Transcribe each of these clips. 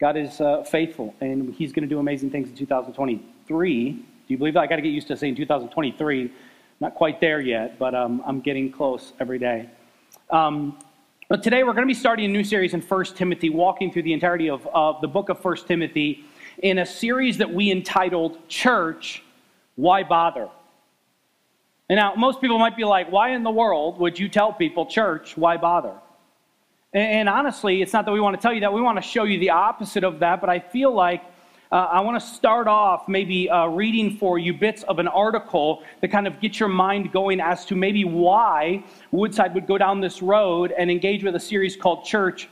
God is uh, faithful, and He's going to do amazing things in 2023. Do you believe that? I got to get used to saying 2023. Not quite there yet, but um, I'm getting close every day. Um, but today we're going to be starting a new series in 1 Timothy, walking through the entirety of uh, the book of 1 Timothy in a series that we entitled Church, Why Bother? And now, most people might be like, why in the world would you tell people, church, why bother? And, honestly, it's not that we want to tell you that. We want to show you the opposite of that. But I feel like uh, I want to start off maybe uh, reading for you bits of an article that kind of get your mind going as to maybe why Woodside would go down this road and engage with a series called Church.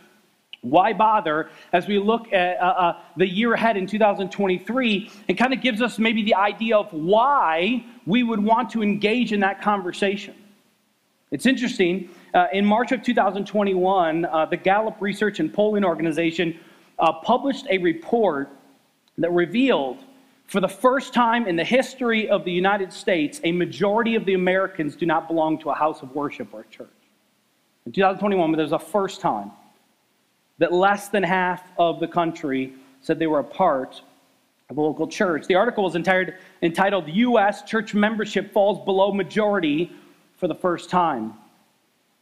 Why bother as we look at uh, uh the year ahead in 2023? It kind of gives us maybe the idea of why we would want to engage in that conversation. It's interesting. Uh, in March of 2021, uh, the Gallup Research and Polling Organization uh, published a report that revealed for the first time in the history of the United States, a majority of the Americans do not belong to a house of worship or a church. In 2021, there's a first time that less than half of the country said they were a part of a local church. The article was entitled, U.S. Church Membership Falls Below Majority for the First Time.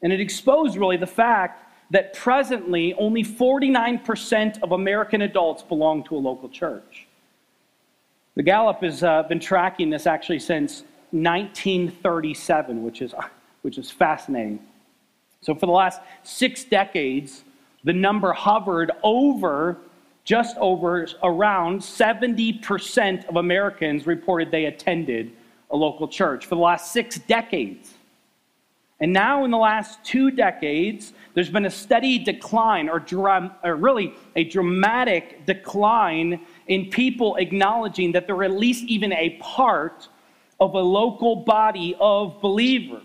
And it exposed really the fact that presently only 49% of American adults belong to a local church. The Gallup has uh, been tracking this actually since 1937, which is, which is fascinating. So, for the last six decades, the number hovered over just over around 70% of Americans reported they attended a local church for the last six decades. And now, in the last two decades, there's been a steady decline, or, or really a dramatic decline in people acknowledging that they're at least even a part of a local body of believers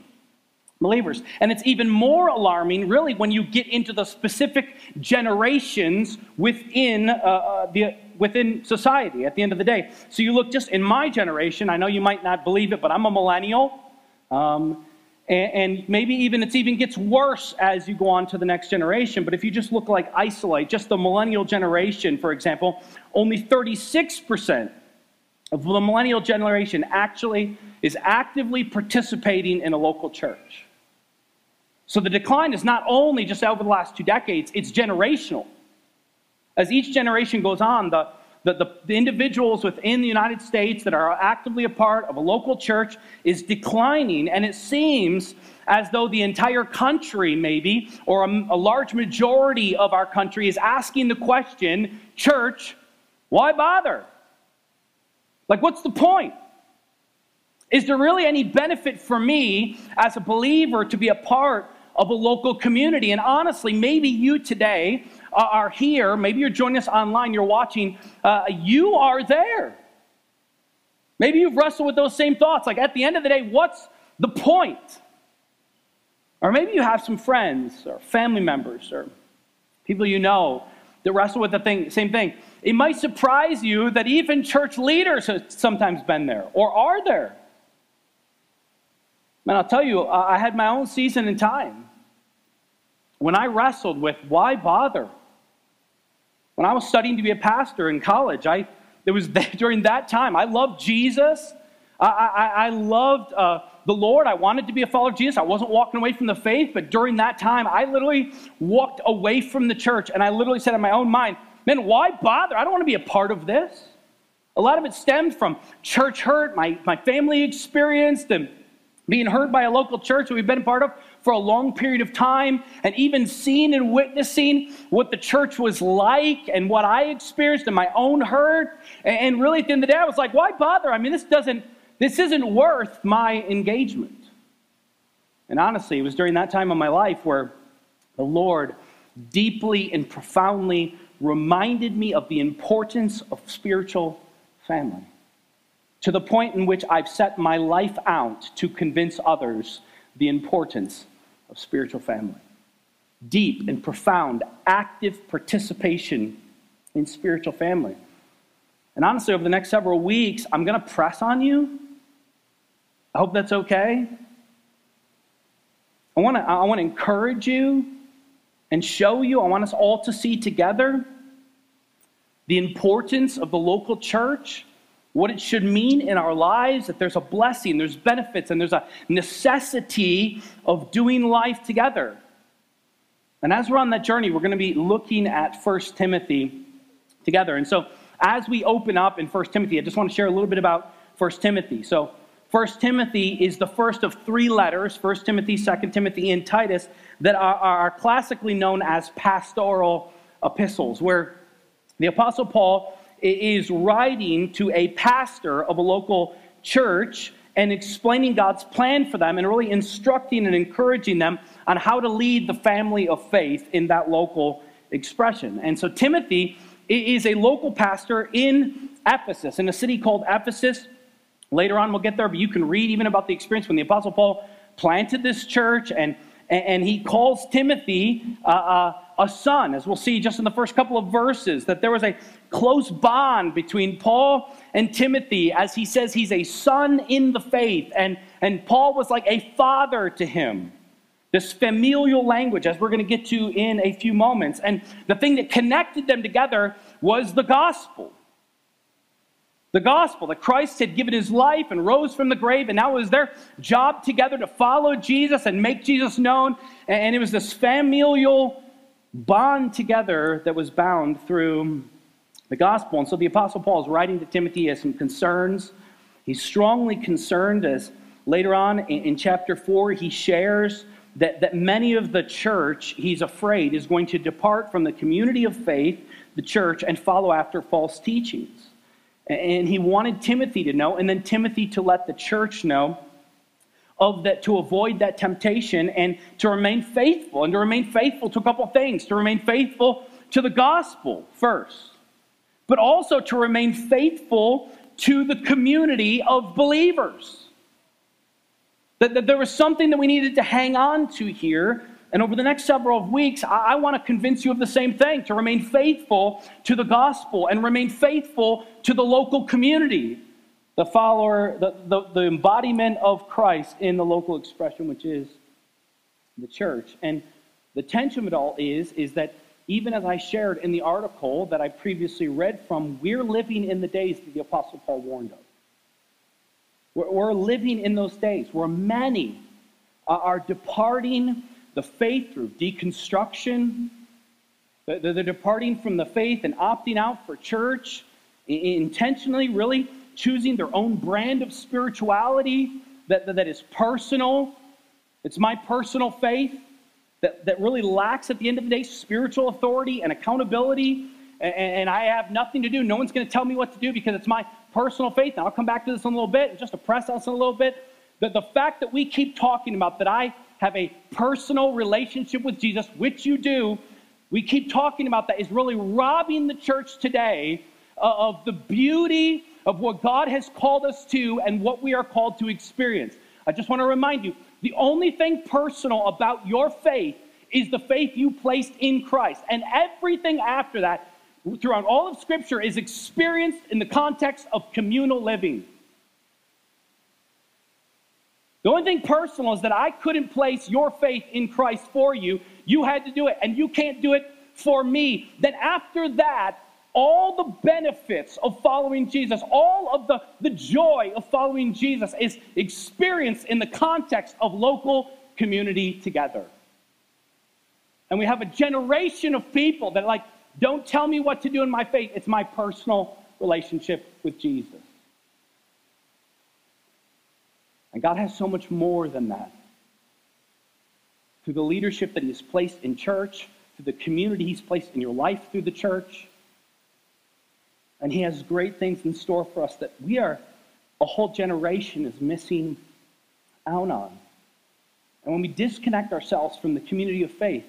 believers. And it's even more alarming, really, when you get into the specific generations within, uh, uh, the, within society at the end of the day. So you look just in my generation, I know you might not believe it, but I'm a millennial. Um, and, and maybe even it's even gets worse as you go on to the next generation. But if you just look like isolate, just the millennial generation, for example, only 36% of the millennial generation actually is actively participating in a local church. So the decline is not only just over the last two decades, it's generational. As each generation goes on, the, the, the, the, individuals within the United States that are actively a part of a local church is declining, and it seems as though the entire country, maybe, or a, a large majority of our country, is asking the question church, why bother? Like, what's the point? Is there really any benefit for me as a believer to be a part of a local community. And honestly, maybe you today are here, maybe you're joining us online, you're watching, uh, you are there. Maybe you've wrestled with those same thoughts. Like at the end of the day, what's the point? Or maybe you have some friends or family members or people you know that wrestle with the thing, same thing. It might surprise you that even church leaders have sometimes been there or are there. Man, I'll tell you, I had my own season in time when I wrestled with why bother? When I was studying to be a pastor in college, I, it was during that time. I loved Jesus. I, I, I loved uh, the Lord. I wanted to be a follower of Jesus. I wasn't walking away from the faith, but during that time, I literally walked away from the church and I literally said in my own mind, man, why bother? I don't want to be a part of this. A lot of it stemmed from church hurt, my, my family experience, and being hurt by a local church that we've been part of for a long period of time, and even seeing and witnessing what the church was like and what I experienced in my own hurt. And really, at the end of the day, I was like, why bother? I mean, this doesn't, this isn't worth my engagement. And honestly, it was during that time of my life where the Lord deeply and profoundly reminded me of the importance of spiritual family to the point in which I've set my life out to convince others the importance of spiritual family. Deep and profound, active participation in spiritual family. And honestly, over the next several weeks, I'm going to press on you. I hope that's okay. I want to I want to encourage you and show you. I want us all to see together the importance of the local church, what it should mean in our lives, that there's a blessing, there's benefits, and there's a necessity of doing life together. And as we're on that journey, we're going to be looking at 1 Timothy together. And so, as we open up in 1 Timothy, I just want to share a little bit about 1 Timothy. So, 1 Timothy is the first of three letters 1 Timothy, 2 Timothy, and Titus that are, are classically known as pastoral epistles, where the Apostle Paul is writing to a pastor of a local church and explaining God's plan for them and really instructing and encouraging them on how to lead the family of faith in that local expression. And so Timothy is a local pastor in Ephesus, in a city called Ephesus. Later on, we'll get there, but you can read even about the experience when the Apostle Paul planted this church and, and he calls Timothy uh, uh, a son, as we'll see just in the first couple of verses, that there was a close bond between Paul and Timothy as he says he's a son in the faith. And, and Paul was like a father to him. This familial language, as we're going to get to in a few moments. And the thing that connected them together was the gospel. The gospel that Christ had given his life and rose from the grave, and now it was their job together to follow Jesus and make Jesus known. And it was this familial bond together that was bound through the gospel. And so the Apostle Paul is writing to Timothy has some concerns. He's strongly concerned as later on in, in chapter 4, he shares that, that many of the church, he's afraid, is going to depart from the community of faith, the church, and follow after false teachings. And he wanted Timothy to know, and then Timothy to let the church know of that to avoid that temptation and to remain faithful. And to remain faithful to a couple things to remain faithful to the gospel first, but also to remain faithful to the community of believers. That, that there was something that we needed to hang on to here. And over the next several weeks, I, I want to convince you of the same thing to remain faithful to the gospel and remain faithful to the local community the follower, the, the, the embodiment of Christ in the local expression, which is the church. And the tension of it all is, is that even as I shared in the article that I previously read from, we're living in the days that the Apostle Paul warned of. We're, we're living in those days where many are departing the faith through deconstruction. They're departing from the faith and opting out for church intentionally, really choosing their own brand of spirituality that, that, is personal. It's my personal faith that, that really lacks, at the end of the day, spiritual authority and accountability. And, and I have nothing to do. No one's going to tell me what to do because it's my personal faith. And I'll come back to this in a little bit, just to press us in a little bit. That the fact that we keep talking about that I have a personal relationship with Jesus, which you do, we keep talking about that is really robbing the church today uh, of the beauty of what God has called us to and what we are called to experience. I just want to remind you the only thing personal about your faith is the faith you placed in Christ. And everything after that, throughout all of Scripture, is experienced in the context of communal living. The only thing personal is that I couldn't place your faith in Christ for you. You had to do it, and you can't do it for me. Then after that, all the benefits of following Jesus, all of the, the joy of following Jesus is experienced in the context of local community together. And we have a generation of people that, like, don't tell me what to do in my faith. It's my personal relationship with Jesus. And God has so much more than that. Through the leadership that He has placed in church, through the community He's placed in your life through the church, and He has great things in store for us that we are, a whole generation is missing out on. And when we disconnect ourselves from the community of faith,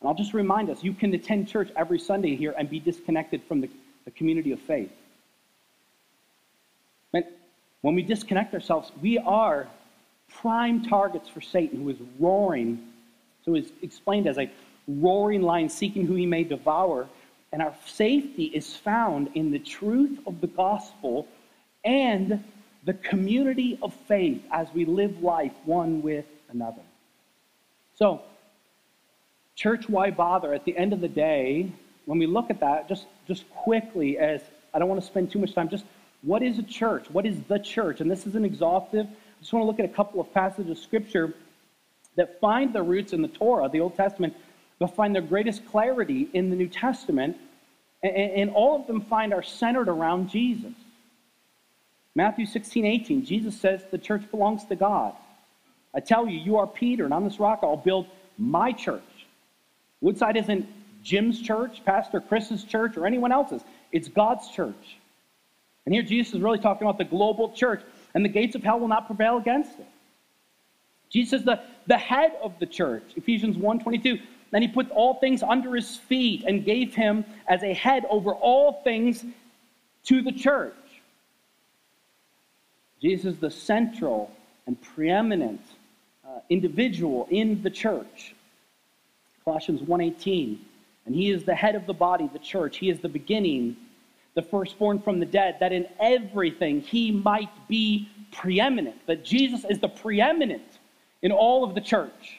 and I'll just remind us you can attend church every Sunday here and be disconnected from the, the community of faith. When we disconnect ourselves, we are prime targets for Satan, who is roaring. So it's explained as a roaring lion seeking who he may devour. And our safety is found in the truth of the gospel and the community of faith as we live life one with another. So, church, why bother? At the end of the day, when we look at that, just, just quickly, as I don't want to spend too much time, just what is a church? What is the church? And this isn't exhaustive. I just want to look at a couple of passages of scripture that find their roots in the Torah, the Old Testament, but find their greatest clarity in the New Testament. And, and all of them find are centered around Jesus. Matthew 16, 18, Jesus says the church belongs to God. I tell you, you are Peter, and on this rock I'll build my church. Woodside isn't Jim's church, Pastor Chris's church, or anyone else's. It's God's church. And here Jesus is really talking about the global church, and the gates of hell will not prevail against it. Jesus is the, the head of the church, Ephesians 1 22. Then he put all things under his feet and gave him as a head over all things to the church. Jesus is the central and preeminent uh, individual in the church. Colossians 1:18. And he is the head of the body, the church. He is the beginning, the firstborn from the dead, that in everything he might be preeminent. That Jesus is the preeminent in all of the church.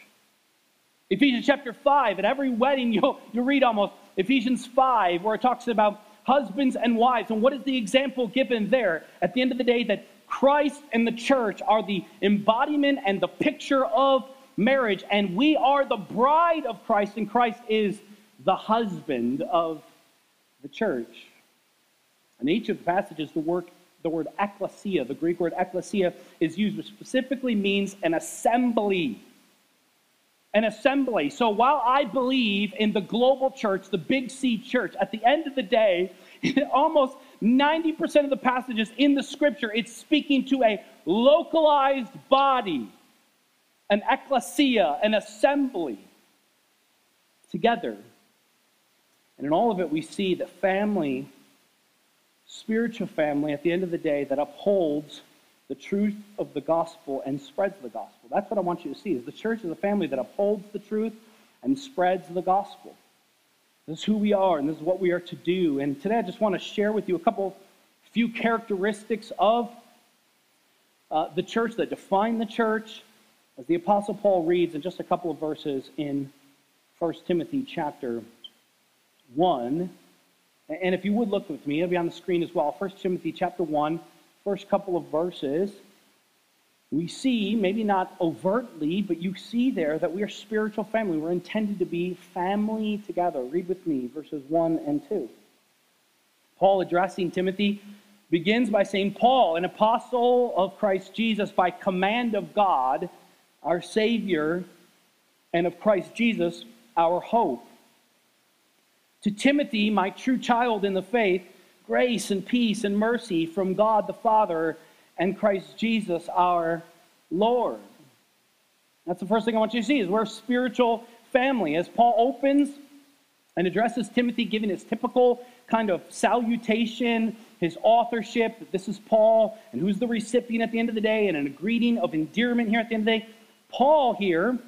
Ephesians chapter 5, at every wedding you'll, you'll read almost Ephesians 5, where it talks about husbands and wives. And what is the example given there? At the end of the day, that Christ and the church are the embodiment and the picture of marriage, and we are the bride of Christ, and Christ is the husband of the church. In each of the passages, the word, the word ecclesia, the Greek word ecclesia, is used, which specifically means an assembly. An assembly. So while I believe in the global church, the big C church, at the end of the day, almost 90% of the passages in the scripture, it's speaking to a localized body, an ecclesia, an assembly together. And in all of it, we see that family, spiritual family, at the end of the day, that upholds the truth of the gospel and spreads the gospel. That's what I want you to see, is the church is a family that upholds the truth and spreads the gospel. This is who we are, and this is what we are to do. And today I just want to share with you a couple, few characteristics of uh, the church that define the church, as the Apostle Paul reads in just a couple of verses in 1 Timothy chapter 1. And if you would look with me, it'll be on the screen as well. 1 Timothy chapter 1, first couple of verses we see, maybe not overtly, but you see there that we are spiritual family. We're intended to be family together. Read with me verses 1 and 2. Paul addressing Timothy begins by saying, Paul, an apostle of Christ Jesus, by command of God, our Savior, and of Christ Jesus, our hope. To Timothy, my true child in the faith, grace and peace and mercy from God the Father and Christ Jesus our Lord. That's the first thing I want you to see is we're a spiritual family. As Paul opens and addresses Timothy, giving his typical kind of salutation, his authorship, this is Paul, and who's the recipient at the end of the day, and a greeting of endearment here at the end of the day. Paul here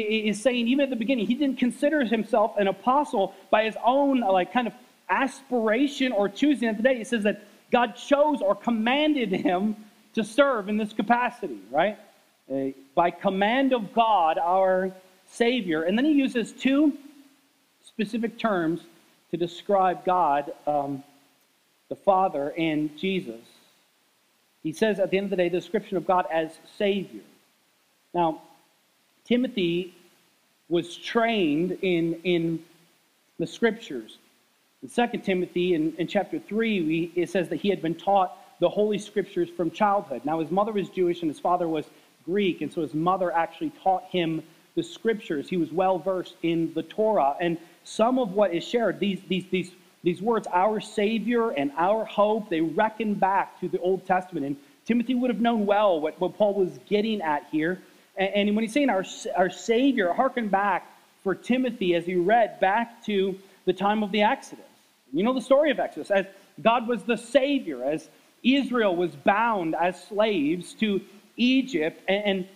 is saying, even at the beginning, he didn't consider himself an apostle by his own, like, kind of aspiration or choosing at the day. He says that God chose or commanded him to serve in this capacity, right? Uh, by command of God, our Savior. And then he uses two specific terms to describe God, um, the Father, and Jesus. He says at the end of the day, the description of God as Savior. Now, Timothy was trained in, in the scriptures. In 2 Timothy, in, in chapter 3, we, it says that he had been taught the Holy Scriptures from childhood. Now, his mother was Jewish and his father was Greek, and so his mother actually taught him the Scriptures. He was well versed in the Torah. And some of what is shared, these, these, these, these words, our Savior and our hope, they reckon back to the Old Testament. And Timothy would have known well what, what Paul was getting at here. And, and when he's saying our, our Savior, harken back for Timothy as he read back to the time of the Exodus. You know the story of Exodus, as God was the Savior, as Israel was bound as slaves to Egypt, and,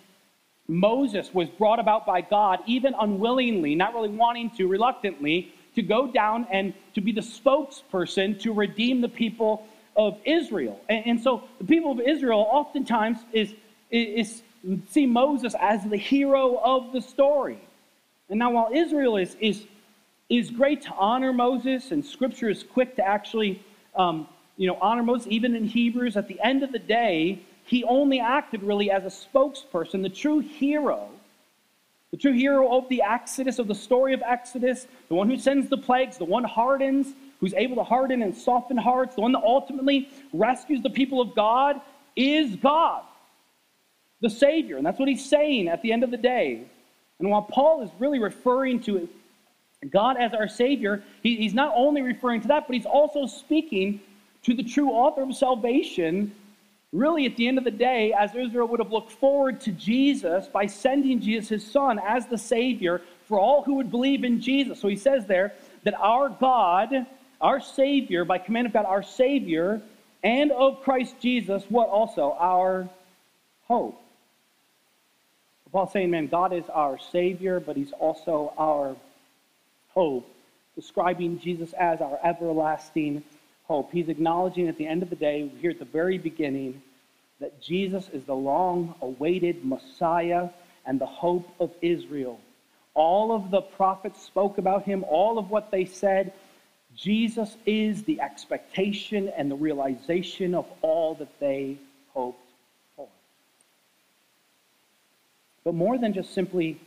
Moses was brought about by God, even unwillingly, not really wanting to, reluctantly, to go down and to be the spokesperson to redeem the people of Israel. And, and so the people of Israel oftentimes is, is, see Moses as the hero of the story. And now while Israel is, is is great to honor Moses, and Scripture is quick to actually, um, you know, honor Moses. Even in Hebrews, at the end of the day, he only acted really as a spokesperson. The true hero, the true hero of the Exodus, of the story of Exodus, the one who sends the plagues, the one hardens, who's able to harden and soften hearts, the one that ultimately rescues the people of God, is God, the Savior. And that's what he's saying at the end of the day. And while Paul is really referring to God as our Savior, he, he's not only referring to that, but he's also speaking to the true author of salvation. Really, at the end of the day, as Israel would have looked forward to Jesus by sending Jesus, his son, as the Savior for all who would believe in Jesus. So he says there that our God, our Savior, by command of God, our Savior, and of Christ Jesus, what also? Our hope. Paul's saying, man, God is our Savior, but He's also our hope, describing Jesus as our everlasting hope. He's acknowledging at the end of the day, here at the very beginning, that Jesus is the long awaited Messiah and the hope of Israel. All of the prophets spoke about him, all of what they said. Jesus is the expectation and the realization of all that they hoped for. But more than just simply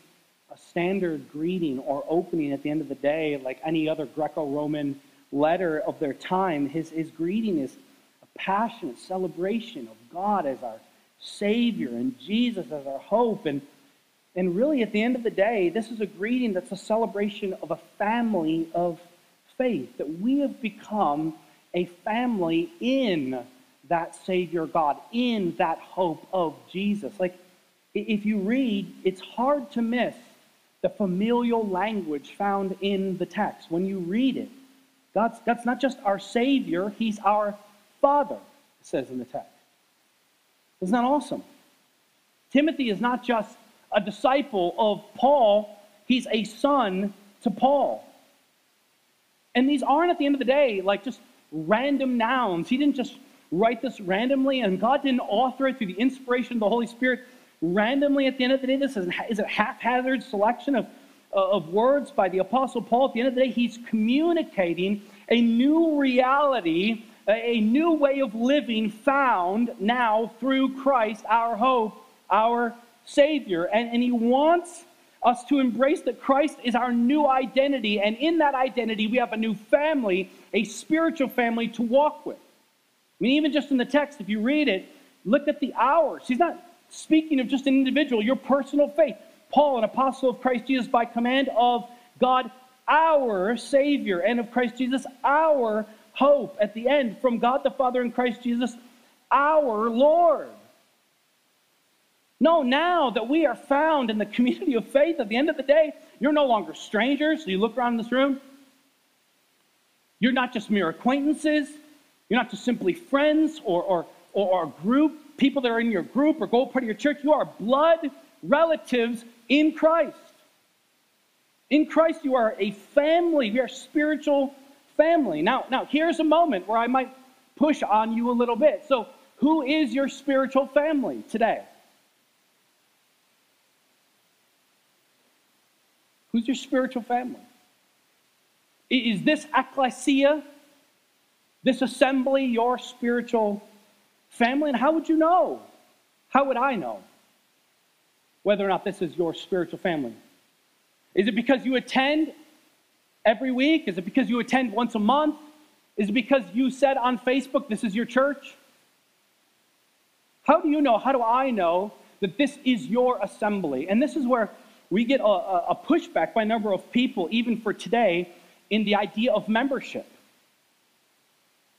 a standard greeting or opening at the end of the day, like any other Greco Roman letter of their time. His, his greeting is a passionate celebration of God as our Savior and Jesus as our hope. And, and really, at the end of the day, this is a greeting that's a celebration of a family of faith, that we have become a family in that Savior God, in that hope of Jesus. Like, if you read, it's hard to miss the familial language found in the text. When you read it, God's, God's not just our Savior, He's our Father, it says in the text. Isn't that awesome? Timothy is not just a disciple of Paul, he's a son to Paul. And these aren't, at the end of the day, like just random nouns. He didn't just write this randomly, and God didn't author it through the inspiration of the Holy Spirit randomly at the end of the day. This is a haphazard selection of, uh, of words by the Apostle Paul. At the end of the day, he's communicating a new reality, a new way of living found now through Christ, our hope, our Savior. And, and he wants us to embrace that Christ is our new identity. And in that identity, we have a new family, a spiritual family to walk with. I mean, even just in the text, if you read it, look at the ours. He's not speaking of just an individual, your personal faith. Paul, an apostle of Christ Jesus, by command of God, our Savior, and of Christ Jesus, our hope at the end from God the Father and Christ Jesus, our Lord. No, now that we are found in the community of faith, at the end of the day, you're no longer strangers. So you look around this room, you're not just mere acquaintances, you're not just simply friends or, or, or, or group people that are in your group or go part of your church, you are blood relatives in Christ. In Christ, you are a family. We are spiritual family. Now, now here's a moment where I might push on you a little bit. So, who is your spiritual family today? Who's your spiritual family? Is this ecclesia, this assembly, your spiritual family, and how would you know? How would I know whether or not this is your spiritual family? Is it because you attend every week? Is it because you attend once a month? Is it because you said on Facebook, this is your church? How do you know? How do I know that this is your assembly? And this is where we get a, a pushback by a number of people, even for today, in the idea of membership.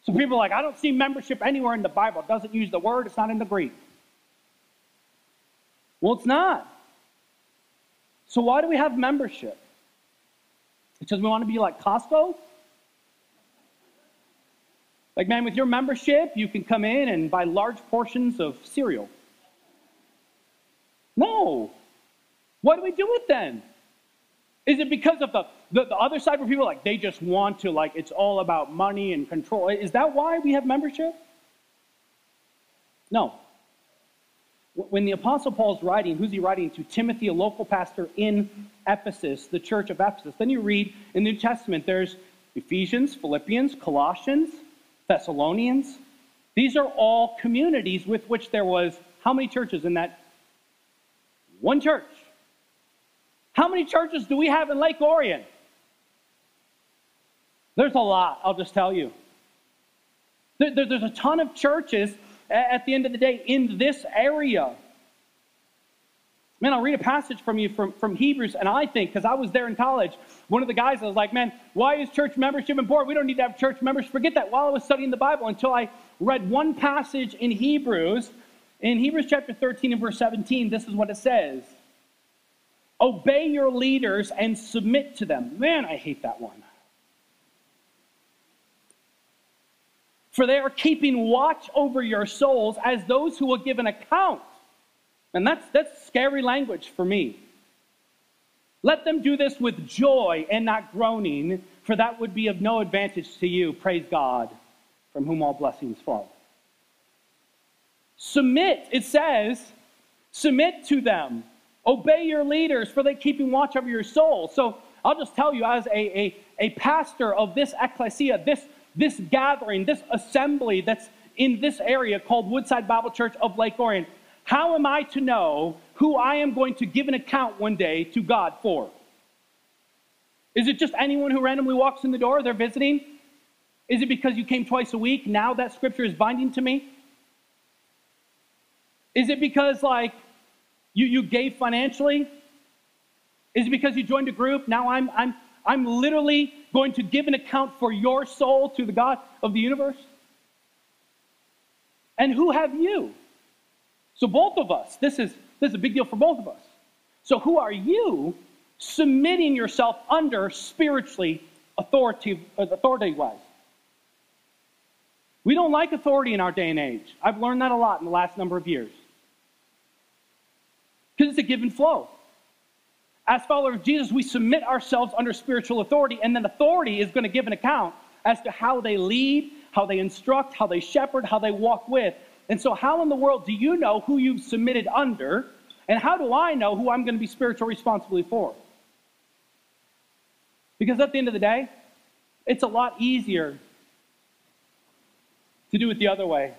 So people are like, I don't see membership anywhere in the Bible. It doesn't use the word, it's not in the Greek. Well, it's not. So why do we have membership? Because we want to be like Costco? Like, man, with your membership, you can come in and buy large portions of cereal. No. What do we do with then? Is it because of the, the, the, other side where people like they just want to like it's all about money and control? Is that why we have membership? No. When the Apostle Paul's writing, who's he writing to? Timothy, a local pastor in Ephesus, the church of Ephesus. Then you read in the New Testament, there's Ephesians, Philippians, Colossians, Thessalonians. These are all communities with which there was how many churches in that? One church. How many churches do we have in Lake Orion? There's a lot, I'll just tell you. there's a ton of churches at the end of the day in this area. Man, I'll read a passage from you from, from Hebrews, and I think, because I was there in college, one of the guys I was like, man, why is church membership important? We don't need to have church members. Forget that. While I was studying the Bible, until I read one passage in Hebrews, in Hebrews chapter 13 and verse 17, this is what it says Obey your leaders and submit to them. Man, I hate that one. For they are keeping watch over your souls as those who will give an account. And that's, that's scary language for me. Let them do this with joy and not groaning, for that would be of no advantage to you. Praise God, from whom all blessings flow. Submit, it says, submit to them. Obey your leaders, for they keeping watch over your soul. So I'll just tell you, as a, a, a pastor of this ecclesia, this this gathering, this assembly that's in this area called Woodside Bible Church of Lake Orion, how am I to know who I am going to give an account one day to God for? Is it just anyone who randomly walks in the door, they're visiting? Is it because you came twice a week? Now that scripture is binding to me? Is it because, like, you, you gave financially? Is it because you joined a group? Now I'm, I'm, I'm literally going to give an account for your soul to the God of the universe? And who have you? So both of us, this is this is a big deal for both of us. So who are you submitting yourself under spiritually authority uh, authority wise? We don't like authority in our day and age. I've learned that a lot in the last number of years. Because it's a give and flow. As followers of Jesus, we submit ourselves under spiritual authority, and then authority is going to give an account as to how they lead, how they instruct, how they shepherd, how they walk with. And so, how in the world do you know who you've submitted under? And how do I know who I'm going to be spiritual responsibility for? Because at the end of the day, it's a lot easier to do it the other way.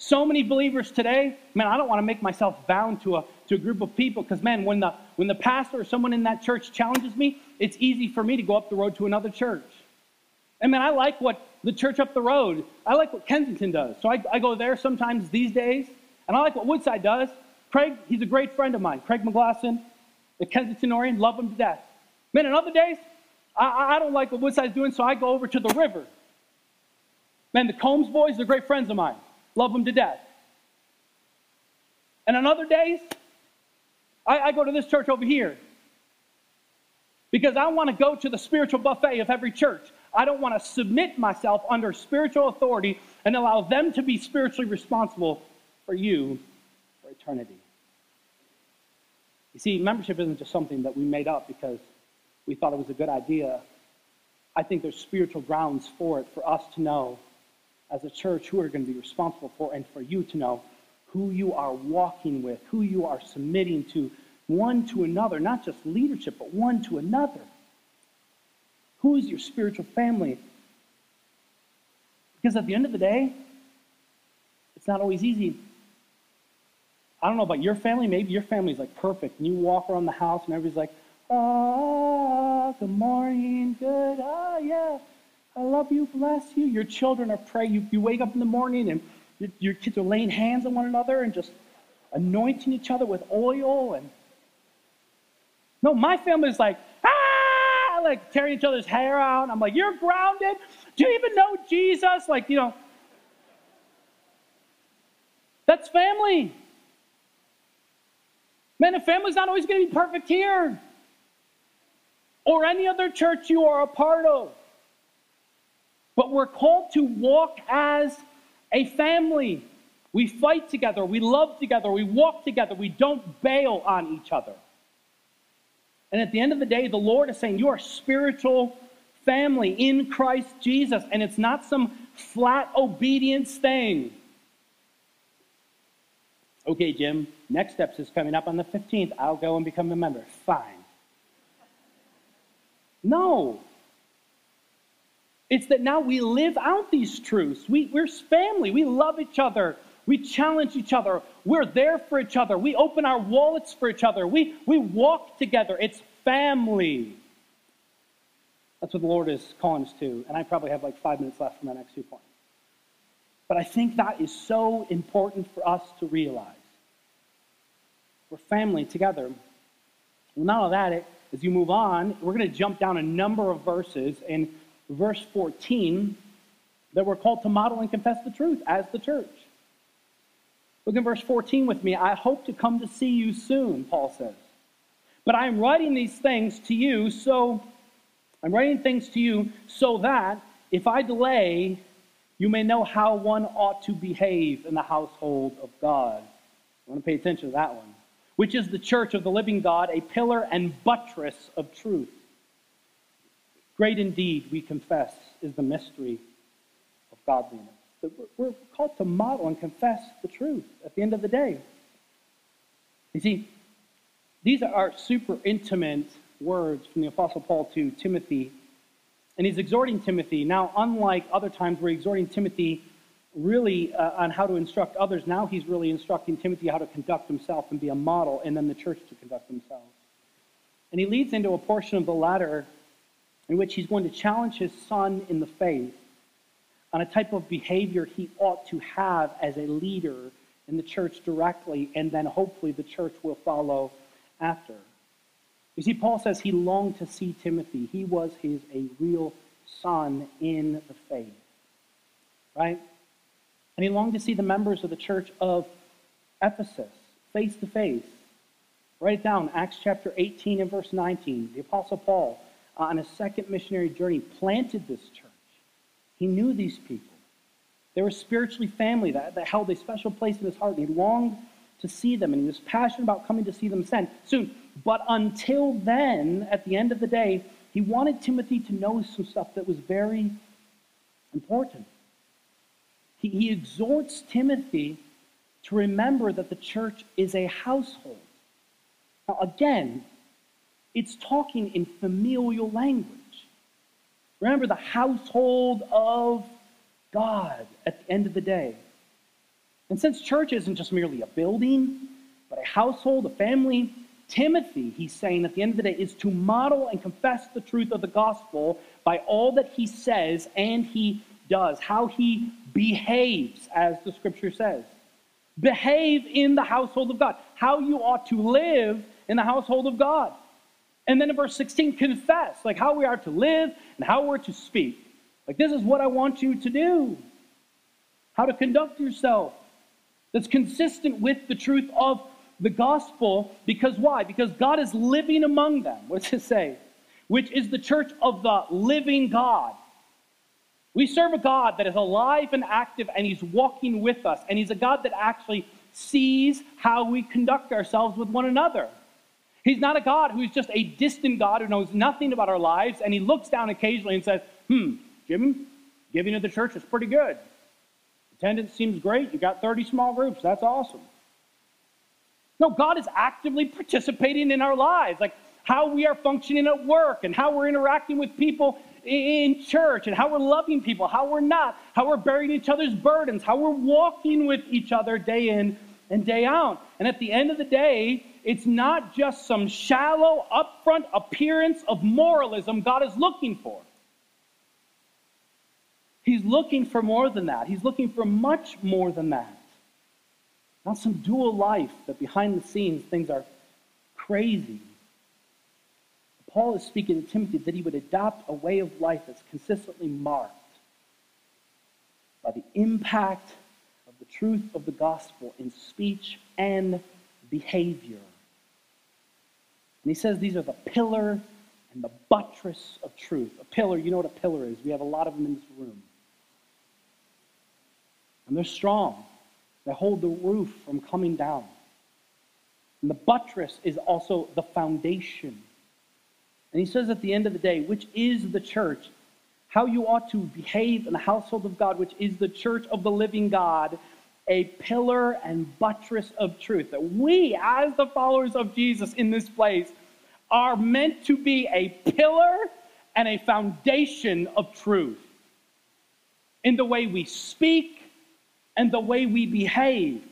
So many believers today, man, I don't want to make myself bound to a, to a group of people because, man, when the, when the pastor or someone in that church challenges me, it's easy for me to go up the road to another church. And, man, I like what the church up the road, I like what Kensington does. So I, I go there sometimes these days, and I like what Woodside does. Craig, he's a great friend of mine. Craig McGlasson, the Kensington Orion, love him to death. Man, in other days, I, I don't like what Woodside's doing, so I go over to the river. Man, the Combs boys, they're great friends of mine. Love them to death. And on other days, I, I go to this church over here because I want to go to the spiritual buffet of every church. I don't want to submit myself under spiritual authority and allow them to be spiritually responsible for you for eternity. You see, membership isn't just something that we made up because we thought it was a good idea. I think there's spiritual grounds for it for us to know as a church who are going to be responsible for, and for you to know who you are walking with, who you are submitting to, one to another, not just leadership, but one to another. Who is your spiritual family? Because at the end of the day, it's not always easy. I don't know about your family. Maybe your family's like perfect, and you walk around the house, and everybody's like, "Oh, good morning, good, oh yeah." I love you, bless you. Your children are praying. You, you wake up in the morning and your, your kids are laying hands on one another and just anointing each other with oil. And no, my family is like, ah, like tearing each other's hair out. I'm like, you're grounded. Do you even know Jesus? Like, you know, that's family. Man, a family's not always going to be perfect here or any other church you are a part of. But we're called to walk as a family. We fight together, we love together, we walk together, we don't bail on each other. And at the end of the day, the Lord is saying, You are spiritual family in Christ Jesus, and it's not some flat obedience thing. Okay, Jim, next steps is coming up on the 15th. I'll go and become a member. Fine. No. It's that now we live out these truths. We, we're family. We love each other. We challenge each other. We're there for each other. We open our wallets for each other. We, we walk together. It's family. That's what the Lord is calling us to. And I probably have like five minutes left for my next two points. But I think that is so important for us to realize. We're family together. Well, not only that, as you move on, we're going to jump down a number of verses. In verse 14, that we're called to model and confess the truth as the church. Look at verse 14 with me. I hope to come to see you soon, Paul says. But I am writing these things to you so I'm writing things to you so that if I delay, you may know how one ought to behave in the household of God. I want to pay attention to that one. Which is the church of the living God, a pillar and buttress of truth. Great indeed, we confess, is the mystery of godliness. We're called to model and confess the truth at the end of the day. You see, these are super intimate words from the Apostle Paul to Timothy. And he's exhorting Timothy. Now, unlike other times where he's exhorting Timothy really uh, on how to instruct others, now he's really instructing Timothy how to conduct himself and be a model, and then the church to conduct themselves. And he leads into a portion of the letter in which he's going to challenge his son in the faith on a type of behavior he ought to have as a leader in the church directly, and then hopefully the church will follow after. You see, Paul says he longed to see Timothy. He was his a real son in the faith. Right? And he longed to see the members of the church of Ephesus face to face. Write it down, Acts chapter 18 and verse 19. The Apostle Paul, on a second missionary journey, planted this church. He knew these people. They were spiritually family that, that held a special place in his heart. And he longed to see them, and he was passionate about coming to see them soon. But until then, at the end of the day, he wanted Timothy to know some stuff that was very important. He, he exhorts Timothy to remember that the church is a household. Now, again, it's talking in familial language. Remember the household of God at the end of the day. And since church isn't just merely a building, but a household, a family, Timothy, he's saying at the end of the day, is to model and confess the truth of the gospel by all that he says and he does, how he behaves, as the scripture says. Behave in the household of God, how you ought to live in the household of God. And then in verse 16, confess, like how we are to live and how we're to speak. Like, this is what I want you to do. How to conduct yourself that's consistent with the truth of the gospel. Because why? Because God is living among them. What does it say? Which is the church of the living God. We serve a God that is alive and active, and He's walking with us. And He's a God that actually sees how we conduct ourselves with one another. He's not a God who's just a distant God who knows nothing about our lives, and He looks down occasionally and says, Hmm, Jim, giving to the church is pretty good. Attendance seems great. You got 30 small groups. That's awesome. No, God is actively participating in our lives, like how we are functioning at work and how we're interacting with people in church and how we're loving people, how we're not, how we're bearing each other's burdens, how we're walking with each other day in and day out. And at the end of the day, it's not just some shallow, upfront appearance of moralism God is looking for. He's looking for more than that. He's looking for much more than that. Not some dual life that behind the scenes things are crazy. Paul is speaking to Timothy that he would adopt a way of life that's consistently marked by the impact of the truth of the gospel in speech and behavior. And he says these are the pillar and the buttress of truth. A pillar, you know what a pillar is. We have a lot of them in this room. And they're strong. They hold the roof from coming down. And the buttress is also the foundation. And he says at the end of the day, which is the church, how you ought to behave in the household of God, which is the church of the living God, a pillar and buttress of truth. That we, as the followers of Jesus in this place, are meant to be a pillar and a foundation of truth in the way we speak and the way we behave.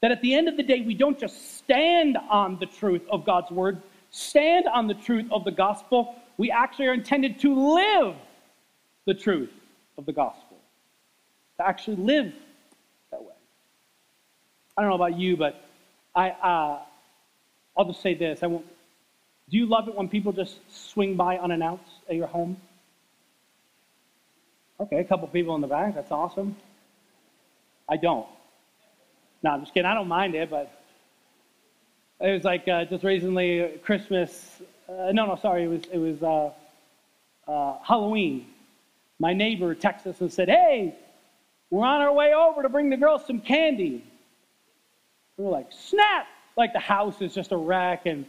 That at the end of the day, we don't just stand on the truth of God's word, stand on the truth of the gospel. We actually are intended to live the truth of the gospel, to actually live. I don't know about you, but I, uh, I'll just say this. I won't, do you love it when people just swing by unannounced at your home? Okay, a couple people in the back. That's awesome. I don't. No, I'm just kidding. I don't mind it, but it was like uh, just recently uh, Christmas. Uh, no, no, sorry. It was it was uh, uh, Halloween. My neighbor texted us and said, "Hey, we're on our way over to bring the girls some candy." We were like, "Snap!" Like the house is just a wreck and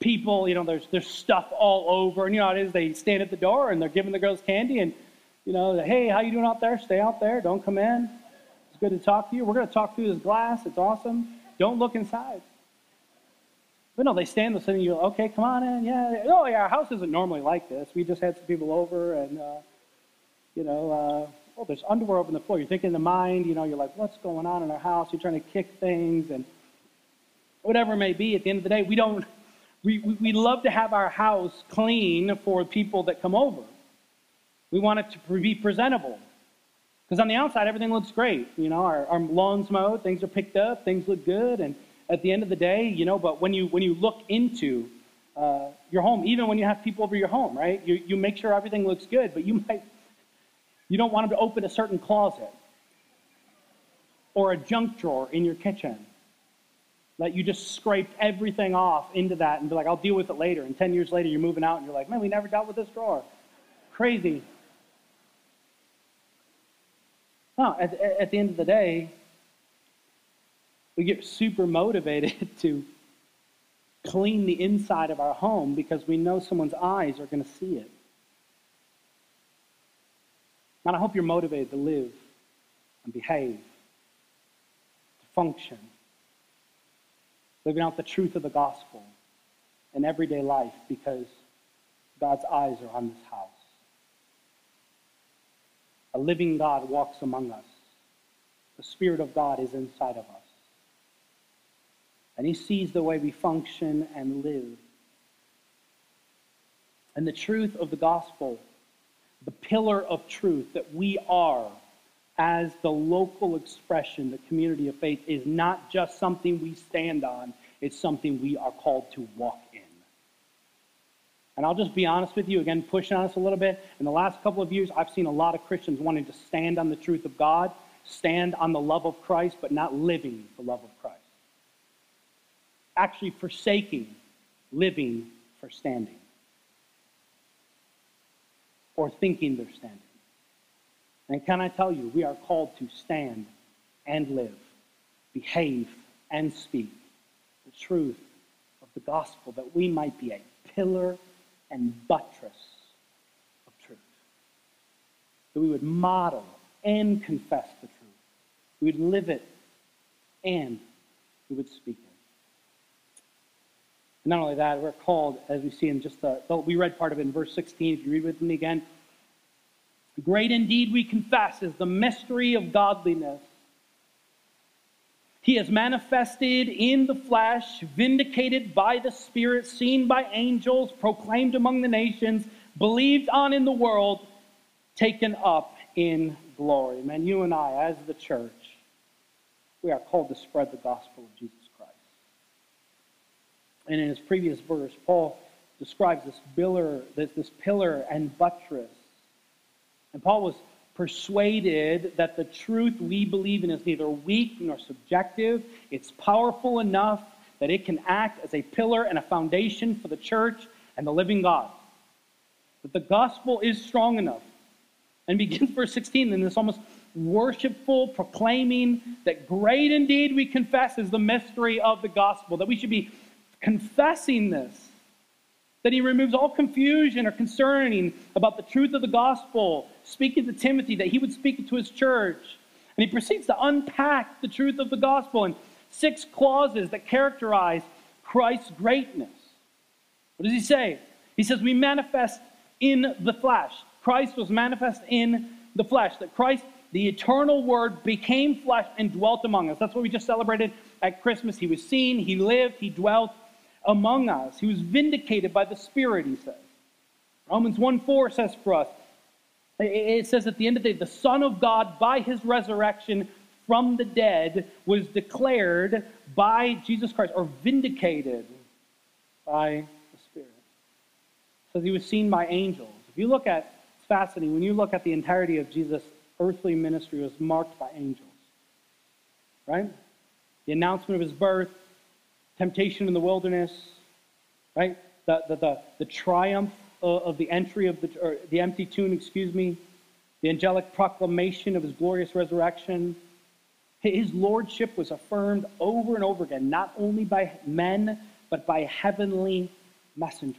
people, you know, there's there's stuff all over, and you know how it is. They stand at the door and they're giving the girls candy, and you know, hey, how you doing out there? Stay out there. Don't come in. It's good to talk to you. We're going to talk through this glass. It's awesome. Don't look inside. But no, they stand there and you're okay, come on in. Yeah. Oh, yeah, our house isn't normally like this. We just had some people over and, uh, you know, uh, oh, there's underwear over the floor. You're thinking in the mind, you know, you're like, what's going on in our house? You're trying to kick things and whatever it may be. At the end of the day, we don't, we, we love to have our house clean for people that come over. We want it to be presentable. Because on the outside, everything looks great. You know, our, our lawn's mowed, things are picked up, things look good. And at the end of the day, you know, but when you, when you look into uh, your home, even when you have people over your home, right, you, you make sure everything looks good, but you might, you don't want them to open a certain closet or a junk drawer in your kitchen. That you just scraped everything off into that and be like, I'll deal with it later. And 10 years later, you're moving out and you're like, man, we never dealt with this drawer. Crazy. No, at, at the end of the day, we get super motivated to clean the inside of our home because we know someone's eyes are going to see it. And I hope you're motivated to live and behave, to function, living out the truth of the gospel in everyday life because God's eyes are on this house. A living God walks among us. The Spirit of God is inside of us. And He sees the way we function and live. And the truth of the gospel, the pillar of truth that we are as the local expression, the community of faith, is not just something we stand on, it's something we are called to walk in. and I'll just be honest with you, again, pushing on us a little bit. In the last couple of years, I've seen a lot of Christians wanting to stand on the truth of God, stand on the love of Christ, but not living the love of Christ. Actually, forsaking living for standing or thinking they're standing. And can I tell you, we are called to stand and live, behave and speak the truth of the gospel that we might be a pillar and buttress of truth. That we would model and confess the truth. We would live it and we would speak it. And not only that, we're called, as we see in just the, we read part of it in verse 16. If you read with me again, great indeed we confess is the mystery of godliness. He is manifested in the flesh, vindicated by the Spirit, seen by angels, proclaimed among the nations, believed on in the world, taken up in glory. Man, you and I, as the church, we are called to spread the gospel of Jesus. And in his previous verse, Paul describes this pillar, this, this pillar and buttress. And Paul was persuaded that the truth we believe in is neither weak nor subjective. It's powerful enough that it can act as a pillar and a foundation for the church and the living God. That the gospel is strong enough. And begins verse 16 in this almost worshipful proclaiming that great indeed we confess is the mystery of the gospel, that we should be confessing this that he removes all confusion or concerning about the truth of the gospel, speaking to Timothy, that he would speak it to his church, And he proceeds to unpack the truth of the gospel in six clauses that characterize Christ's greatness. What does he say? He says, We manifest in the flesh. Christ was manifest in the flesh, that Christ, the eternal Word, became flesh and dwelt among us. That's what we just celebrated at Christmas. He was seen, He lived, He dwelt among us. He was vindicated by the Spirit, he says. Romans 1 4 says for us, it says at the end of the day, the Son of God, by his resurrection from the dead, was declared by Jesus Christ, or vindicated by the Spirit. It says he was seen by angels. If you look at, it's fascinating, when you look at the entirety of Jesus' earthly ministry, was marked by angels. Right? The announcement of his birth, temptation in the wilderness, right? The, the, the, the triumph of the entry of the, or the empty tomb, excuse me, the angelic proclamation of his glorious resurrection. His lordship was affirmed over and over again, not only by men, but by heavenly messengers.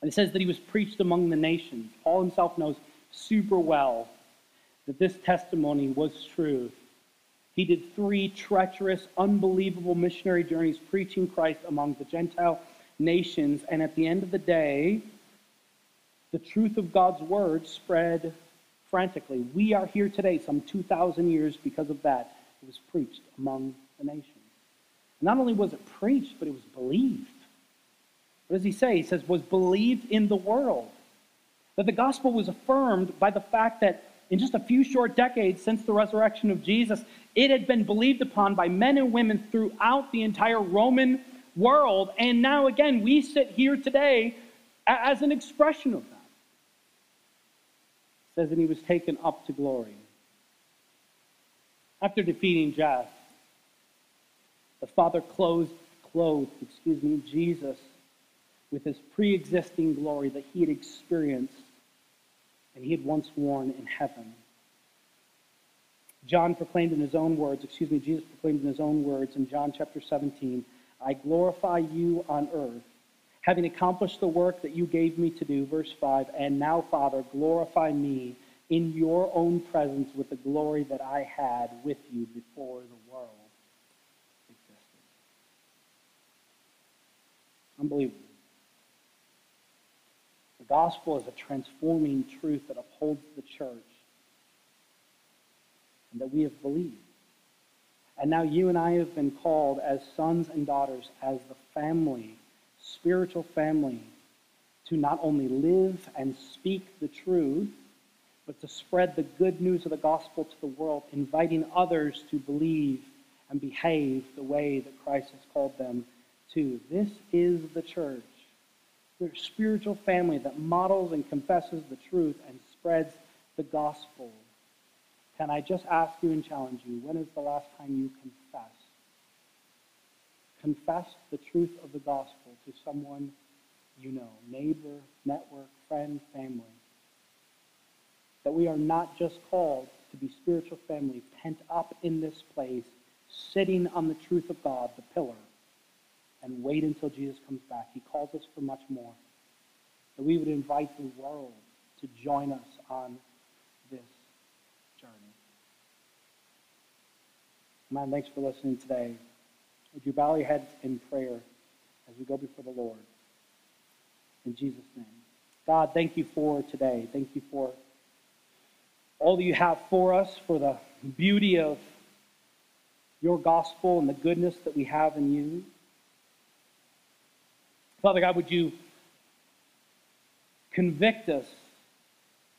And it says that he was preached among the nations. Paul himself knows super well that this testimony was true. He did three treacherous, unbelievable missionary journeys preaching Christ among the Gentile nations. And at the end of the day, the truth of God's word spread frantically. We are here today, some 2,000 years because of that. It was preached among the nations. Not only was it preached, but it was believed. What does he say? He says, was believed in the world. That the gospel was affirmed by the fact that in just a few short decades since the resurrection of Jesus, it had been believed upon by men and women throughout the entire Roman world. And now, again, we sit here today as an expression of that. It says that he was taken up to glory. After defeating death, the Father clothed, clothed, excuse me, Jesus with his pre-existing glory that he had experienced and he had once worn in heaven. John proclaimed in his own words, excuse me, Jesus proclaimed in his own words in John chapter 17, I glorify you on earth, having accomplished the work that you gave me to do, verse 5, and now, Father, glorify me in your own presence with the glory that I had with you before the world existed. Unbelievable. The gospel is a transforming truth that upholds the church and that we have believed. And now you and I have been called as sons and daughters, as the family, spiritual family, to not only live and speak the truth, but to spread the good news of the gospel to the world, inviting others to believe and behave the way that Christ has called them to. This is the church. Spiritual family that models and confesses the truth and spreads the gospel. Can I just ask you and challenge you, when is the last time you confessed? Confess the truth of the gospel to someone you know, neighbor, network, friend, family. That we are not just called to be spiritual family, pent up in this place, sitting on the truth of God, the pillar and wait until Jesus comes back. He calls us for much more. That we would invite the world to join us on this journey. Man, thanks for listening today. Would you bow your heads in prayer as we go before the Lord? In Jesus' name. God, thank you for today. Thank you for all that you have for us, for the beauty of your gospel and the goodness that we have in you. Father God, would you convict us,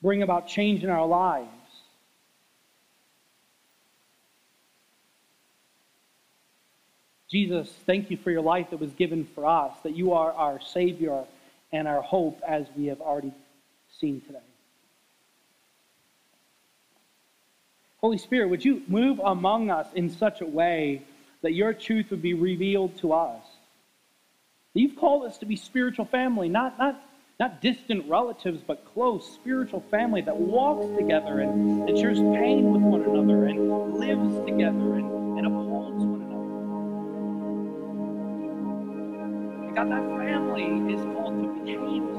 bring about change in our lives? Jesus, thank you for your life that was given for us, that you are our Savior and our hope as we have already seen today. Holy Spirit, would you move among us in such a way that your truth would be revealed to us? You've called us to be spiritual family, not, not, not distant relatives, but close spiritual family that walks together and, shares pain with one another and lives together and, and upholds one another. God, that family is called to behave